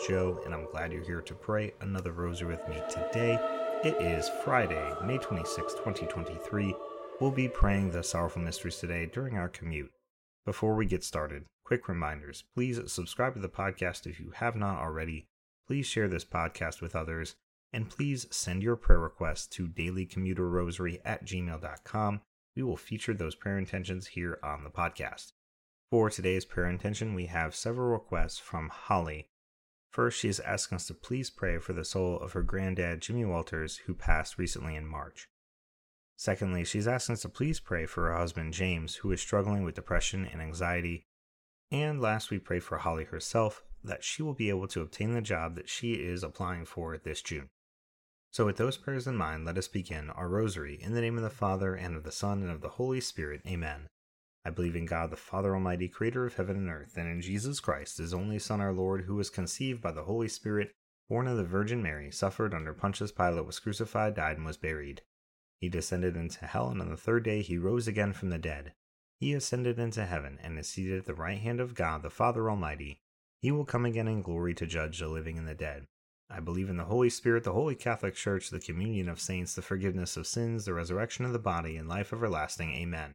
is Joe and I'm glad you're here to pray another rosary with me today. It is Friday, May 26, 2023. We'll be praying the sorrowful mysteries today during our commute. Before we get started, quick reminders. Please subscribe to the podcast if you have not already. Please share this podcast with others. And please send your prayer requests to dailycommuterrosary at gmail.com. We will feature those prayer intentions here on the podcast. For today's prayer intention, we have several requests from Holly. First, she is asking us to please pray for the soul of her granddad, Jimmy Walters, who passed recently in March. Secondly, she's asking us to please pray for her husband, James, who is struggling with depression and anxiety. And last, we pray for Holly herself that she will be able to obtain the job that she is applying for this June. So, with those prayers in mind, let us begin our rosary in the name of the Father, and of the Son, and of the Holy Spirit. Amen. I believe in God, the Father Almighty, creator of heaven and earth, and in Jesus Christ, his only Son, our Lord, who was conceived by the Holy Spirit, born of the Virgin Mary, suffered under Pontius Pilate, was crucified, died, and was buried. He descended into hell, and on the third day he rose again from the dead. He ascended into heaven, and is seated at the right hand of God, the Father Almighty. He will come again in glory to judge the living and the dead. I believe in the Holy Spirit, the Holy Catholic Church, the communion of saints, the forgiveness of sins, the resurrection of the body, and life everlasting. Amen.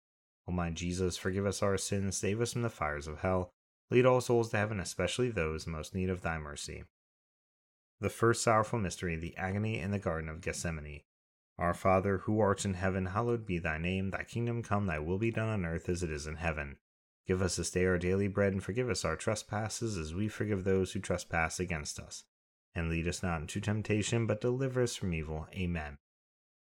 O my Jesus, forgive us our sins, save us from the fires of hell. Lead all souls to heaven, especially those most need of thy mercy. The first sorrowful mystery, the agony in the Garden of Gethsemane. Our Father, who art in heaven, hallowed be thy name. Thy kingdom come, thy will be done on earth as it is in heaven. Give us this day our daily bread, and forgive us our trespasses as we forgive those who trespass against us. And lead us not into temptation, but deliver us from evil. Amen.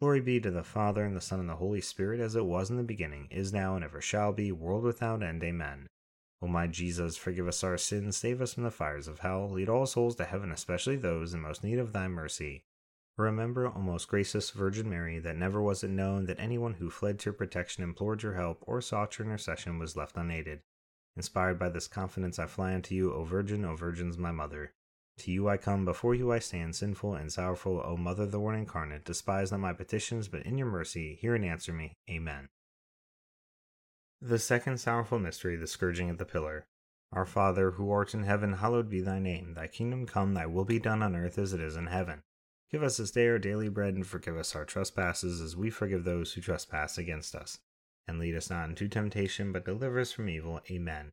Glory be to the Father, and the Son, and the Holy Spirit, as it was in the beginning, is now, and ever shall be, world without end. Amen. O my Jesus, forgive us our sins, save us from the fires of hell, lead all souls to heaven, especially those in most need of thy mercy. Remember, O most gracious Virgin Mary, that never was it known that anyone who fled to your protection, implored your help, or sought your intercession was left unaided. Inspired by this confidence, I fly unto you, O Virgin, O Virgin's my mother. To you I come, before you I stand, sinful and sorrowful, O Mother, the Word incarnate. Despise not my petitions, but in your mercy hear and answer me. Amen. The second sorrowful mystery, the scourging of the pillar. Our Father, who art in heaven, hallowed be thy name. Thy kingdom come, thy will be done on earth as it is in heaven. Give us this day our daily bread, and forgive us our trespasses, as we forgive those who trespass against us and lead us not into temptation, but deliver us from evil. Amen.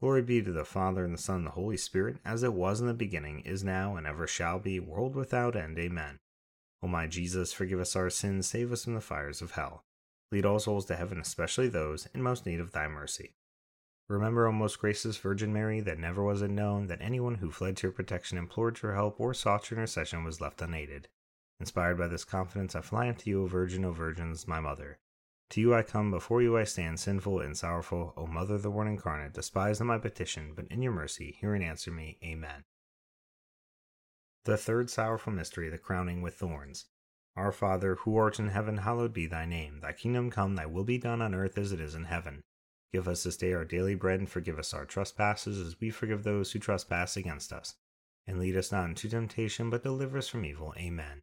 Glory be to the Father, and the Son, and the Holy Spirit, as it was in the beginning, is now, and ever shall be, world without end. Amen. O my Jesus, forgive us our sins, save us from the fires of hell. Lead all souls to heaven, especially those in most need of thy mercy. Remember, O most gracious Virgin Mary, that never was it known that anyone who fled to your protection, implored your help, or sought your intercession was left unaided. Inspired by this confidence, I fly unto you, O Virgin, O Virgins, my Mother. To you I come, before you I stand, sinful and sorrowful. O Mother the Word incarnate, despise not my petition, but in your mercy hear and answer me. Amen. The third sorrowful mystery, the crowning with thorns. Our Father, who art in heaven, hallowed be thy name. Thy kingdom come, thy will be done on earth as it is in heaven. Give us this day our daily bread, and forgive us our trespasses, as we forgive those who trespass against us. And lead us not into temptation, but deliver us from evil. Amen.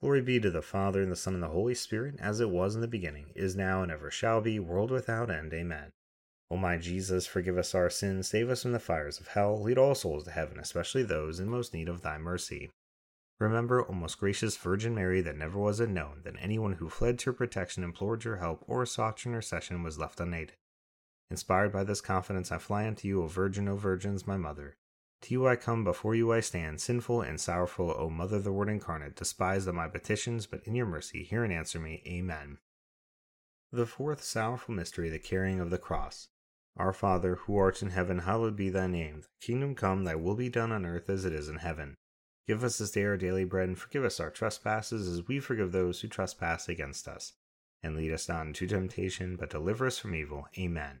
Glory be to the Father, and the Son, and the Holy Spirit, as it was in the beginning, is now, and ever shall be, world without end. Amen. O my Jesus, forgive us our sins, save us from the fires of hell, lead all souls to heaven, especially those in most need of thy mercy. Remember, O most gracious Virgin Mary, that never was it known that anyone who fled to your protection, implored your help, or sought your intercession was left unaided. Inspired by this confidence, I fly unto you, O Virgin, O Virgins, my Mother. To you I come, before you I stand, sinful and sorrowful, O Mother, the Word incarnate. Despise of my petitions, but in your mercy hear and answer me. Amen. The fourth sorrowful mystery, the carrying of the cross. Our Father, who art in heaven, hallowed be thy name. Thy kingdom come, thy will be done on earth as it is in heaven. Give us this day our daily bread, and forgive us our trespasses, as we forgive those who trespass against us. And lead us not into temptation, but deliver us from evil. Amen.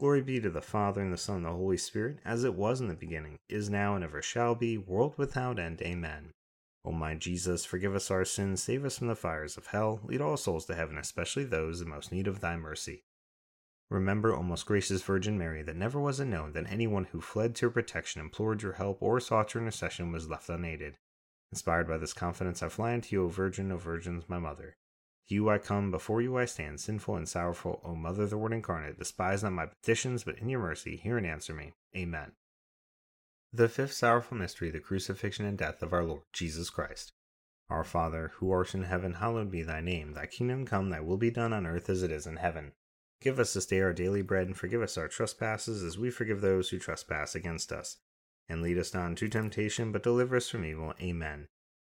Glory be to the Father, and the Son, and the Holy Spirit, as it was in the beginning, is now, and ever shall be, world without end. Amen. O my Jesus, forgive us our sins, save us from the fires of hell, lead all souls to heaven, especially those in most need of thy mercy. Remember, O most gracious Virgin Mary, that never was it known that anyone who fled to your protection, implored your help, or sought your intercession was left unaided. Inspired by this confidence, I fly unto you, O Virgin, O Virgins, my Mother. You I come, before you I stand, sinful and sorrowful, O Mother the Word incarnate. Despise not my petitions, but in your mercy hear and answer me. Amen. The fifth sorrowful mystery, the crucifixion and death of our Lord Jesus Christ. Our Father, who art in heaven, hallowed be thy name. Thy kingdom come, thy will be done on earth as it is in heaven. Give us this day our daily bread, and forgive us our trespasses, as we forgive those who trespass against us. And lead us not into temptation, but deliver us from evil. Amen.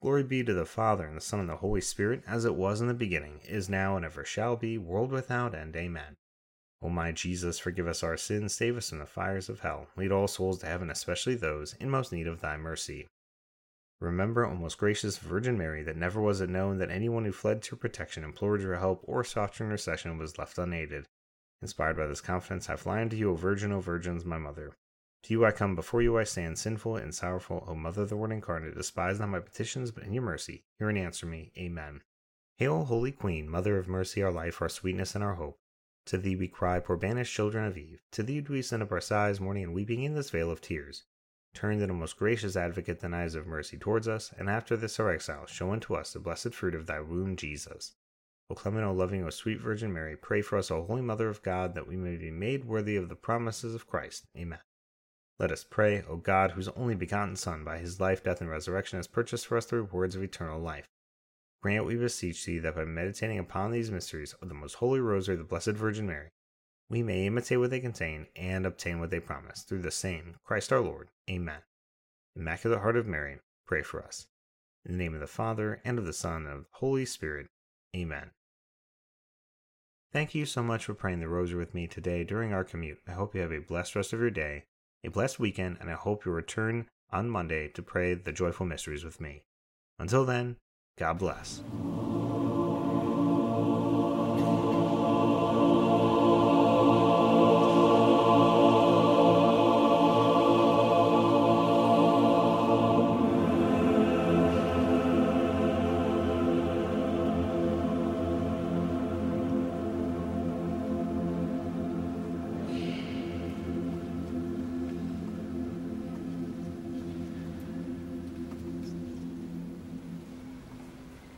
Glory be to the Father, and the Son, and the Holy Spirit, as it was in the beginning, is now, and ever shall be, world without end. Amen. O my Jesus, forgive us our sins, save us from the fires of hell, lead all souls to heaven, especially those in most need of thy mercy. Remember, O most gracious Virgin Mary, that never was it known that anyone who fled to your protection, implored your help, or sought your intercession was left unaided. Inspired by this confidence, I fly unto you, O Virgin, O Virgins, my mother. To you I come, before you I stand, sinful and sorrowful, O Mother of the Word incarnate, despise not my petitions, but in your mercy, hear and answer me. Amen. Hail, Holy Queen, Mother of mercy, our life, our sweetness, and our hope. To thee we cry, poor banished children of Eve. To thee do we send up our sighs, mourning and weeping in this vale of tears. Turn then, O most gracious advocate, thine eyes of mercy towards us, and after this our exile, show unto us the blessed fruit of thy womb, Jesus. O clement, O loving, O sweet Virgin Mary, pray for us, O Holy Mother of God, that we may be made worthy of the promises of Christ. Amen. Let us pray, O God, whose only begotten Son, by his life, death, and resurrection, has purchased for us the rewards of eternal life. Grant, we beseech thee, that by meditating upon these mysteries of the most holy rosary of the Blessed Virgin Mary, we may imitate what they contain and obtain what they promise, through the same Christ our Lord. Amen. Immaculate Heart of Mary, pray for us. In the name of the Father, and of the Son, and of the Holy Spirit. Amen. Thank you so much for praying the rosary with me today during our commute. I hope you have a blessed rest of your day a blessed weekend, and I hope you'll return on Monday to pray the joyful mysteries with me. Until then, God bless.